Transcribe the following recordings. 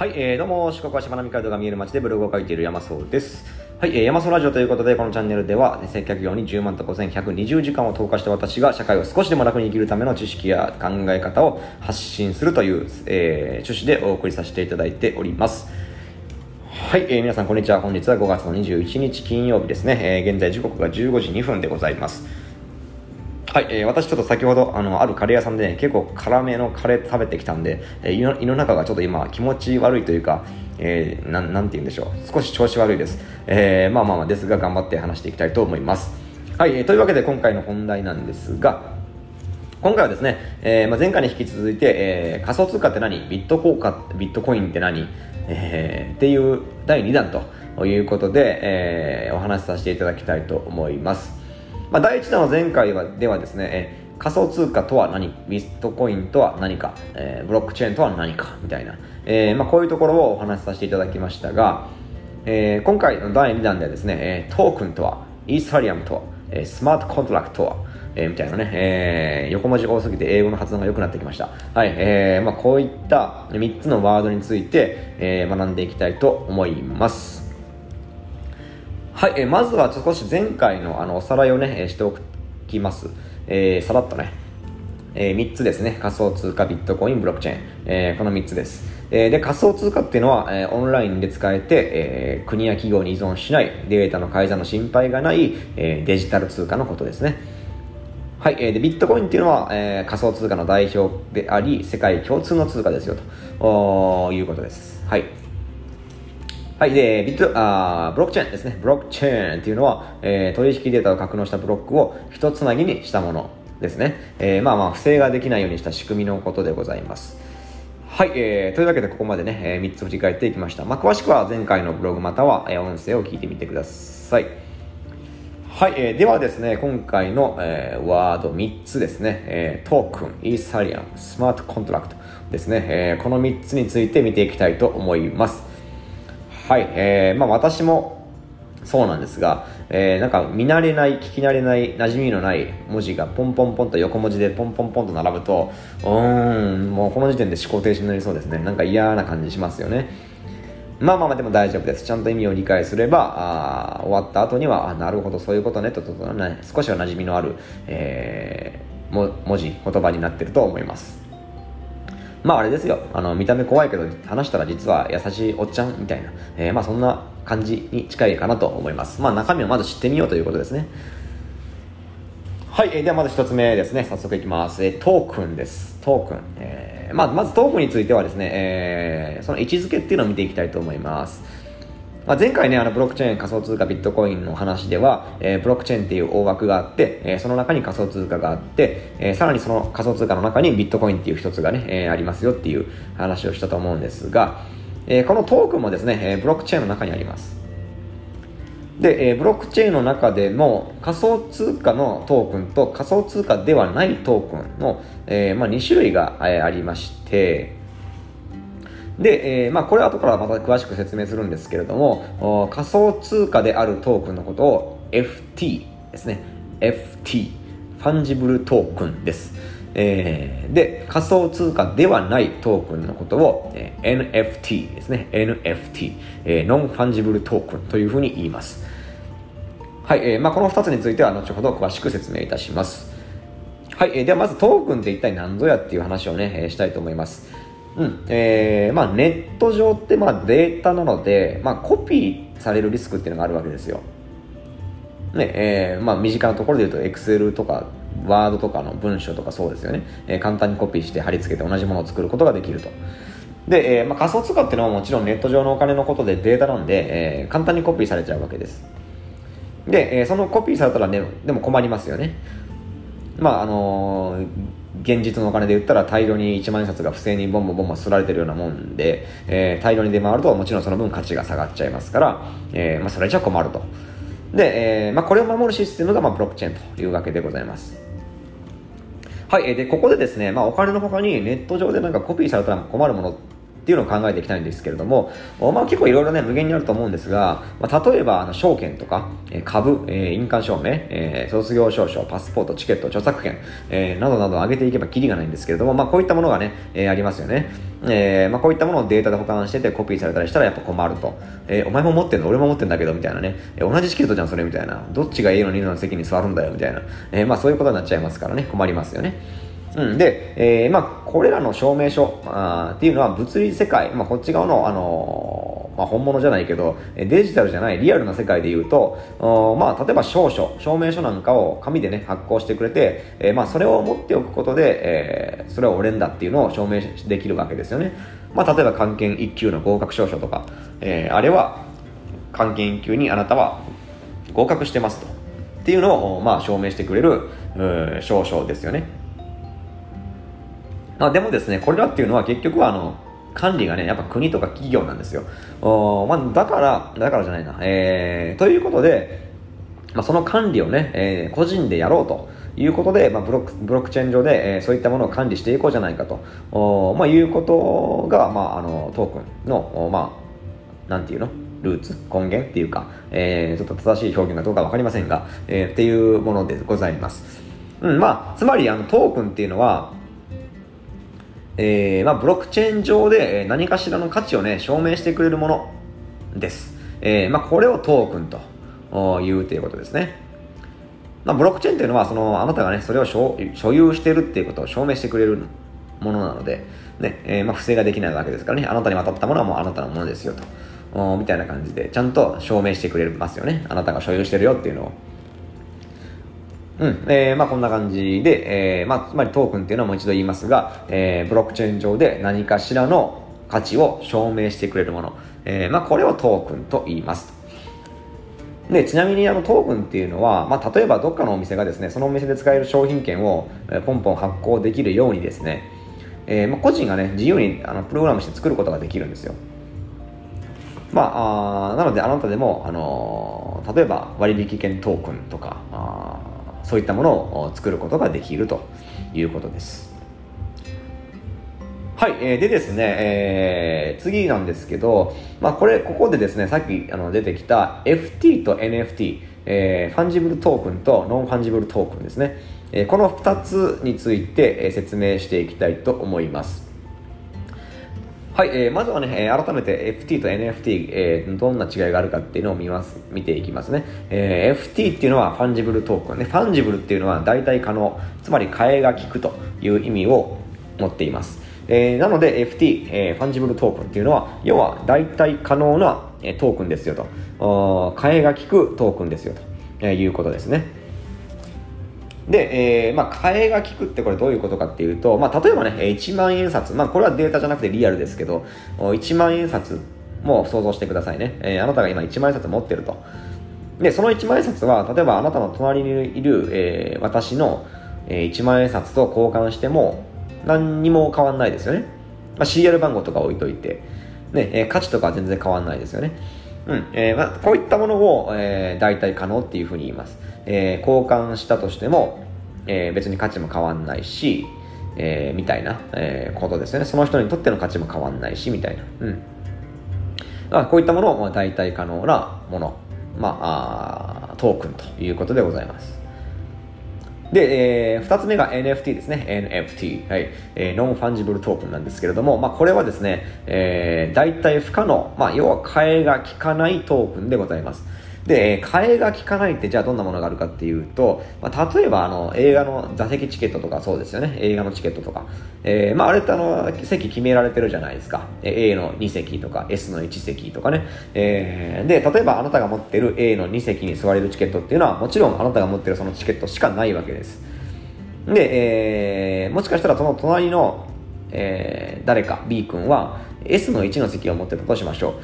はい、えー、どうも、四国はしまなみ海道が見える街でブログを書いている山荘です。はい、えー、山荘ラジオということで、このチャンネルでは、接客業に10万と5120時間を投下した私が、社会を少しでも楽に生きるための知識や考え方を発信するという、えー、趣旨でお送りさせていただいております。はい、えー、皆さんこんにちは。本日は5月の21日金曜日ですね。えー、現在時刻が15時2分でございます。はい、えー、私ちょっと先ほど、あの、あるカレー屋さんで、ね、結構辛めのカレー食べてきたんで、えー、胃の中がちょっと今気持ち悪いというか、えー、ななんて言うんでしょう。少し調子悪いです。えー、まあまあまあですが、頑張って話していきたいと思います。はい、えー、というわけで今回の本題なんですが、今回はですね、えーまあ、前回に引き続いて、えー、仮想通貨って何？ビットコーカビットコインって何、えー、っていう第2弾ということで、えー、お話しさせていただきたいと思います。まあ、第1弾の前回はではですね、えー仮想通貨とは何ビットコインとは何か、えー、ブロックチェーンとは何かみたいな、えーまあ、こういうところをお話しさせていただきましたが、えー、今回の第2弾ではですね、えー、トークンとはイーサリアムとは、えー、スマートコントラクトとは、えー、みたいなね、えー、横文字多すぎて英語の発音が良くなってきました。はい、えー、まあこういった3つのワードについて、えー、学んでいきたいと思います。はい、えー、まずは少し前回のあのおさらいをね、えー、しておきます。えー、さらっとね、えー、3つですね。仮想通貨、ビットコイン、ブロックチェーン。えー、この3つです。えー、で、仮想通貨っていうのは、えー、オンラインで使えて、えー、国や企業に依存しない、データの改ざんの心配がない、えー、デジタル通貨のことですね。はい、えー、で、ビットコインっていうのは、えー、仮想通貨の代表であり、世界共通の通貨ですよ、ということです。はい。はい。で、ビット、あブロックチェーンですね。ブロックチェーンっていうのは、えー、取引データを格納したブロックを一つなぎにしたものですね。えー、まあまあ、不正ができないようにした仕組みのことでございます。はい。えー、というわけで、ここまでね、えー、3つ振り返っていきました。まあ、詳しくは前回のブログまたは、えー、音声を聞いてみてください。はい、えー、ではですね、今回の、えー、ワード3つですね、えー、トークン、イーサリアム、スマートコントラクトですね、えー、この3つについて見ていきたいと思います。はい、えー、まあ私もそうなんですが、えー、なんか見慣れない、聞き慣れない、馴染みのない文字がポンポンポンと横文字でポンポンポンと並ぶと、うーん、もうこの時点で思考停止になりそうですね。なんか嫌な感じしますよね。まあまあまあでも大丈夫です。ちゃんと意味を理解すれば、あ終わった後には、あなるほどそういうことねととと、ね、少しは馴染みのある、えー、も文字、言葉になってると思います。まああれですよ。あの、見た目怖いけど、話したら実は優しいおっちゃんみたいな。えー、まあそんな感じに近いかなと思います。まあ中身をまず知ってみようということですね。はい、えー、ではまず1つ目ですね。早速いきます。えー、トークンです。トークン。えー、まあまずトークンについてはですね、えー、その位置づけっていうのを見ていきたいと思います。まあ、前回ね、あの、ブロックチェーン仮想通貨ビットコインの話では、えー、ブロックチェーンっていう大枠があって、えー、その中に仮想通貨があって、えー、さらにその仮想通貨の中にビットコインっていう一つがね、えー、ありますよっていう話をしたと思うんですが、えー、このトークンもですね、えー、ブロックチェーンの中にあります。で、えー、ブロックチェーンの中でも仮想通貨のトークンと仮想通貨ではないトークンの、えーまあ、2種類が、えー、ありまして、で、えー、まあ、これは後からまた詳しく説明するんですけれども、仮想通貨であるトークンのことを FT ですね。FT、ファンジブルトークンです。えー、で、仮想通貨ではないトークンのことを、えー、NFT ですね。NFT、えー、ノンファンジブルトークンというふうに言います。はい、えー、まあ、この2つについては後ほど詳しく説明いたします。はい、えー、ではまずトークンって一体何ぞやっていう話をね、えー、したいと思います。うんえーまあ、ネット上ってまあデータなので、まあ、コピーされるリスクっていうのがあるわけですよ。ねえーまあ、身近なところで言うと Excel とか Word とかの文章とかそうですよね、えー、簡単にコピーして貼り付けて同じものを作ることができると。で、えーまあ、仮想通貨っていうのはもちろんネット上のお金のことでデータなんで、えー、簡単にコピーされちゃうわけです。で、えー、そのコピーされたらね、でも困りますよね。まああのー現実のお金で言ったら大量に1万円札が不正にボンボンボンボンすられてるようなもんで、えー、大量に出回るともちろんその分価値が下がっちゃいますから、えーまあ、それじゃ困ると。で、えーまあ、これを守るシステムが、まあ、ブロックチェーンというわけでございます。はい、で、ここでですね、まあ、お金の他にネット上でなんかコピーされたら困るものっていうのを考えていきたいんですけれども、まあ、結構いろいろね、無限にあると思うんですが、まあ、例えば、あの証券とか、え株、え、印鑑証明、え、卒業証書、パスポート、チケット、著作権、え、などなど上げていけばキリがないんですけれども、まあ、こういったものがね、え、ありますよね。えーまあ、こういったものをデータで保管しててコピーされたりしたらやっぱ困ると。えー、お前も持ってんの？俺も持ってんだけどみたいなね、えー、同じチケットじゃんそれみたいな。どっちが A の？2の席に座るんだよみたいな。え、まあそういうことになっちゃいますからね、困りますよね。うん、で、えー、まあ、これらの証明書あっていうのは物理世界、まあ、こっち側の、あのー、まあ、本物じゃないけど、デジタルじゃないリアルな世界で言うと、まあ、例えば証書、証明書なんかを紙でね、発行してくれて、えー、まあ、それを持っておくことで、えー、それは俺んだっていうのを証明できるわけですよね。まあ、例えば、関係1級の合格証書とか、えー、あれは、関係1級にあなたは合格してますと。っていうのを、まあ、証明してくれる、証書ですよね。あでもですね、これらっていうのは結局はあの、管理がね、やっぱ国とか企業なんですよ。おまあ、だから、だからじゃないな。えー、ということで、まあ、その管理をね、えー、個人でやろうということで、まあ、ブロックブロックチェーン上で、えー、そういったものを管理していこうじゃないかと、おまあ、いうことが、まあ、あのトークンの、まあ、なんていうの？ルーツ？根源っていうか、えー、ちょっと正しい表現がどうか分かりませんが、えー、っていうものでございます。うん、まあ、つまりあのトークンっていうのは、えー、まあ、ブロックチェーン上で何かしらの価値をね、証明してくれるものです。えー、まあ、これをトークンというということですね。まあ、ブロックチェーンというのは、その、あなたがね、それを所有しているっていうことを証明してくれるものなので、ね、えー、まあ、不正ができないわけですからね、あなたに渡ったものはもうあなたのものですよと。みたいな感じで、ちゃんと証明してくれますよね。あなたが所有してるよっていうのを。うん。えー、まあこんな感じで、えー、まあつまりトークンっていうのはもう一度言いますが、えー、ブロックチェーン上で何かしらの価値を証明してくれるもの。えー、まあこれをトークンと言います。で、ちなみにあのトークンっていうのは、まあ例えばどっかのお店がですね、そのお店で使える商品券を、ポンポン発行できるようにですね、えー、まあ個人がね、自由にあのプログラムして作ることができるんですよ。まあ、あなのであなたでも、あのー、例えば割引券トークンとか、あそういったものを作ることができるということです。はい、えー、でですね、えー、次なんですけど、まあこれ、ここでですね、さっきあの出てきた FT と NFT、えー、ファンジブルトークンとノンファンジブルトークンですね。えー、この2つについて、え、説明していきたいと思います。はい、えー、まずはね、え、改めて FT と NFT、えー、どんな違いがあるかっていうのを見ます、見ていきますね。えー、FT っていうのはファンジブルトークンね。ファンジブルっていうのは代替可能、つまり替えが利くという意味を持っています。えー、なので FT、えー、ファンジブルトークンっていうのは、要は代替可能な、トークンですよと。替えが利くトークンですよと、え、いうことですね。で、えー、まあ、替えが利くってこれどういうことかっていうと、まあ、例えばね、1万円札、まあ、これはデータじゃなくてリアルですけど、1万円札も想像してくださいね。えー、あなたが今1万円札持ってると。で、その1万円札は、例えばあなたの隣にいる、えー、私の、え、1万円札と交換しても、何にも変わんないですよね。まあ、CR 番号とか置いといて、ね、えー、価値とかは全然変わんないですよね。うん、えー、まあ、こういったものを、えー、代替可能っていうふうに言います。えー、交換したとしても、えー、別に価値も変わんないし、えー、みたいな、えー、ことですよね。その人にとっての価値も変わんないし、みたいな。うん。まあこういったものを代替可能なもの、まあ、あトークンということでございます。で、えー、二つ目が NFT ですね。NFT。はい。えー、ノンファンジブルトークンなんですけれども、まあ、これはですね、えー、代替不可能。まあ、要は替えが利かないトークンでございます。で、替えが利かないってじゃあどんなものがあるかっていうと、まあ、例えばあの映画の座席チケットとかそうですよね。映画のチケットとか。えー、まああれってあの席決められてるじゃないですか。A の2席とか S の1席とかね。えー、で、例えばあなたが持ってる A の2席に座れるチケットっていうのはもちろんあなたが持ってるそのチケットしかないわけです。で、えー、もしかしたらその隣のえー、誰か B 君は S の1の席を持ってたとしましょ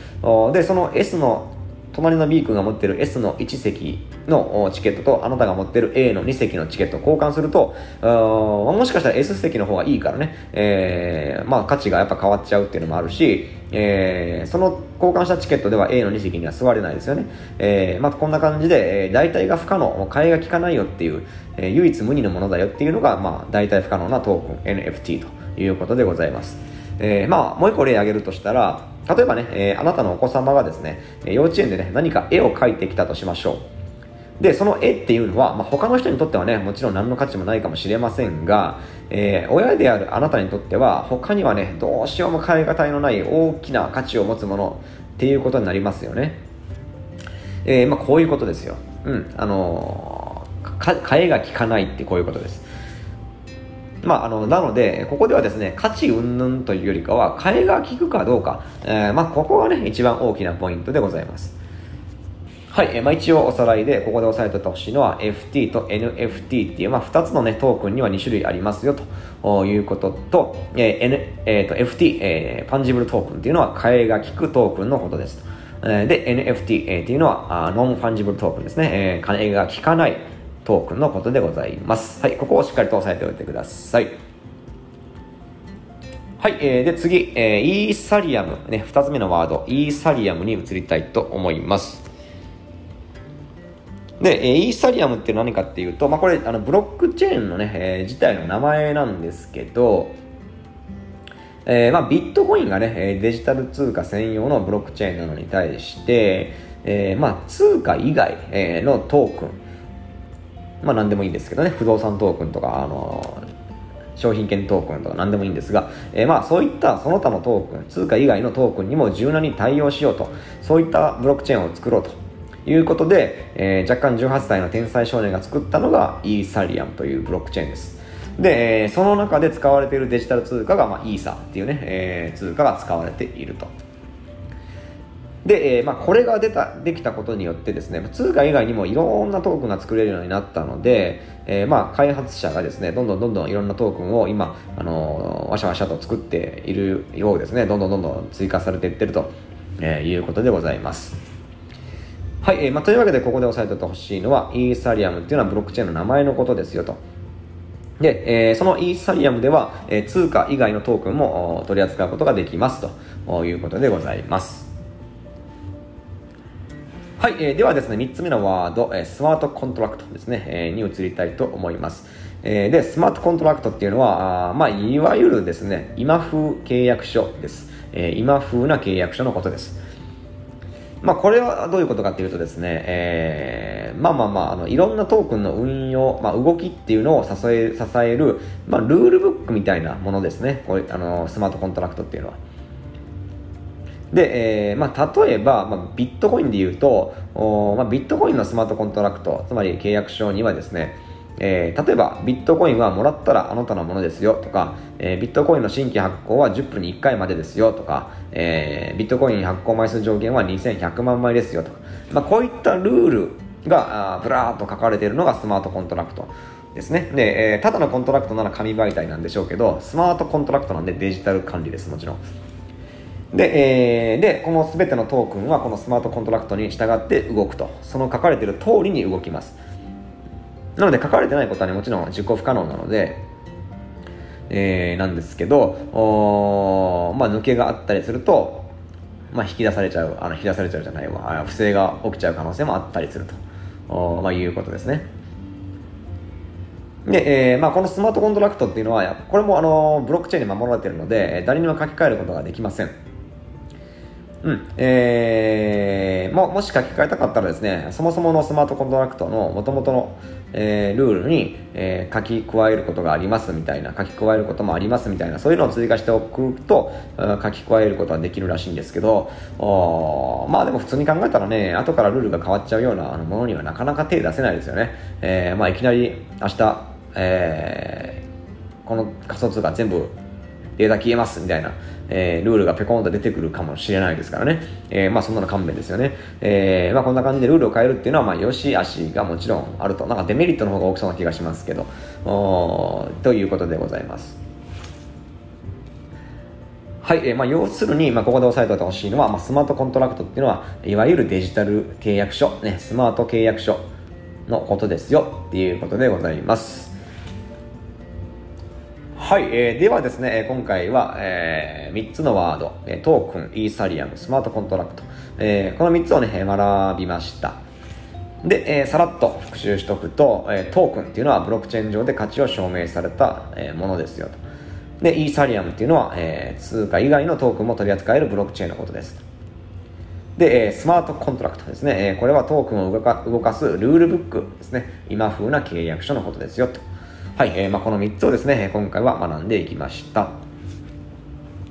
う。で、その S の隣の B 君が持ってる S の1席のチケットとあなたが持ってる A の2席のチケットを交換すると、もしかしたら S 席の方がいいからね、えー、まあ価値がやっぱ変わっちゃうっていうのもあるし、えー、その交換したチケットでは A の2席には座れないですよね。えー、まあこんな感じで、えー、代替が不可能、替えが利かないよっていう、え、唯一無二のものだよっていうのが、まあ代替不可能なトークン NFT ということでございます。えー、まあ、もう一個例挙げるとしたら、例えばね、えー、あなたのお子様がですね、幼稚園でね、何か絵を描いてきたとしましょう。で、その絵っていうのは、まあ、他の人にとってはね、もちろん何の価値もないかもしれませんが、えー、親であるあなたにとっては、他にはね、どうしようも変え難いのない大きな価値を持つものっていうことになりますよね。えー、まあ、こういうことですよ。うん、あのー、替えが利かないってこういうことです。まあ、あの、なので、ここではですね、価値云々というよりかは、替えが利くかどうか、えー、まあ、ここがね、一番大きなポイントでございます。はい、まあ、一応おさらいで、ここで押さえておいてほしいのは、FT と NFT っていう、まあ、2つのね、トークンには2種類ありますよ、ということと、えー N えーと、FT、えー、パンジブルトークンっていうのは、替えが利くトークンのことです。で、NFT、えー、っていうのは、ノンファンジブルトークンですね。えー、替えが利かないトークンのことでございます。はい、ここをしっかりと押さえておいてください。はい、えー、で次、えー、イーサリアム、ね、二つ目のワード、イーサリアムに移りたいと思います。で、えー、イーサリアムって何かっていうと、まあ、これ、あの、ブロックチェーンのね、えー、自体の名前なんですけど、えー、まあ、ビットコインがね、デジタル通貨専用のブロックチェーンなのに対して、えー、まあ、通貨以外のトークン、まあ何でもいいんですけどね、不動産トークンとか、あの商品券トークンとか何でもいいんですが、えー、まあそういったその他のトークン、通貨以外のトークンにも柔軟に対応しようと、そういったブロックチェーンを作ろうということで、えー、若干18歳の天才少年が作ったのがイーサリアムというブロックチェーンです。で、その中で使われているデジタル通貨が、まあ、イーサっていうね、えー、通貨が使われていると。で、えー、まあ、これが出た、できたことによってですね、通貨以外にもいろんなトークンが作れるようになったので、えー、まあ、開発者がですね、どんどんどんどんいろんなトークンを今、あのー、わしゃわしゃと作っているようですね、どんどんどんどん追加されていってると、えいうことでございます。はい、えー、まあ、というわけでここで押さえておいてほしいのは、イーサリアムっていうのはブロックチェーンの名前のことですよと。で、えー、そのイーサリアムでは、えー、通貨以外のトークンも取り扱うことができますということでございます。はい、えー、ではですね、3つ目のワード、えー、スマートコントラクトですね、えー、に移りたいと思います。えー、で、スマートコントラクトっていうのは、あまあ、いわゆるですね、今風契約書です。えー、今風な契約書のことです。まあ、これはどういうことかっていうとですね、えー、まあまあまあ、あの、いろんなトークンの運用、まあ、動きっていうのを支え、支える、まあ、ルールブックみたいなものですね。こうあの、スマートコントラクトっていうのは。で、えーまあ、例えば、まあ、ビットコインで言うと、おまあ、ビットコインのスマートコントラクト、つまり契約書にはですね、えー、例えば、ビットコインはもらったらあなたのものですよとか、えー、ビットコインの新規発行は10分に1回までですよとか、えー、ビットコイン発行枚数上限は2100万枚ですよとか、まあ、こういったルールがぶらーっと書かれているのがスマートコントラクトですね。で、え、ただのコントラクトなら紙媒体なんでしょうけど、スマートコントラクトなんでデジタル管理です、もちろん。で、えー、で、この全てのトークンはこのスマートコントラクトに従って動くと。その書かれている通りに動きます。なので書かれてないことはね、もちろん実行不可能なので、えー、なんですけど、おまあ、抜けがあったりすると、まあ、引き出されちゃう、あの、引き出されちゃうじゃないわ、不正が起きちゃう可能性もあったりすると、おまあ、いうことですね。で、えー、まあ、このスマートコントラクトっていうのは、これもあの、ブロックチェーンに守られているので、誰にも書き換えることができません。うん。えー、も、もし書き換えたかったらですね、そもそものスマートコントラクトの元々の、えー、ルールに、えー、書き加えることがありますみたいな、書き加えることもありますみたいな、そういうのを追加しておくと、書き加えることはできるらしいんですけど、おまあでも普通に考えたらね、後からルールが変わっちゃうようなものにはなかなか手出せないですよね。えー、まあいきなり明日、えー、この仮想通貨全部データ消えますみたいな、えー、ルールがペコンと出てくるかもしれないですからね。えー、まあそんなの勘弁ですよね。えー、まあこんな感じでルールを変えるっていうのは、まあ良し悪しがもちろんあると。なんかデメリットの方が大きそうな気がしますけど、おということでございます。はい、えー、まあ要するに、まあここで押さえておいてほしいのは、まあスマートコントラクトっていうのは、いわゆるデジタル契約書、ね、スマート契約書のことですよっていうことでございます。はい、えー、ではですね、今回は、えー、3つのワード、トークン、イーサリアム、スマートコントラクト、えー、この3つをね、学びました。で、えー、さらっと復習しておくと、えー、トークンっていうのはブロックチェーン上で価値を証明された、えー、ものですよと。で、イーサリアムっていうのは、えー、通貨以外のトークンも取り扱えるブロックチェーンのことです。で、えスマートコントラクトですね。えこれはトークンを動か動かすルールブックですね。今風な契約書のことですよと。はい、えー、まあ、この3つをですね、今回は学んでいきました。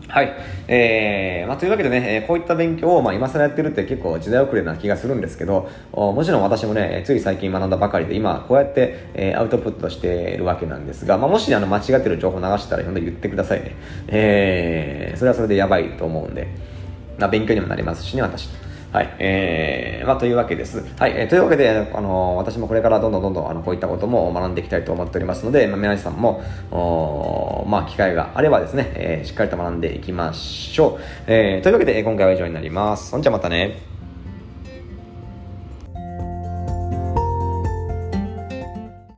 はい。えー、まあ、というわけでね、こういった勉強を、まあ、今更やってるって結構時代遅れな気がするんですけど、もちろん私もね、つい最近学んだばかりで、今、こうやって、えー、アウトプットしているわけなんですが、まあ、もし、あの、間違ってる情報流したら、ほんと言ってくださいね。えー、それはそれでやばいと思うんで、まあ、勉強にもなりますしね、私。はい。えー、まあ、というわけです。はい。えー、というわけで、あの私もこれからどんどんどんどん、あの、こういったことも学んでいきたいと思っておりますので、まあ、皆さんも、おまあ、機会があればですね、えー、しっかりと学んでいきましょう。えー、というわけで、今回は以上になります。そんじゃまたね。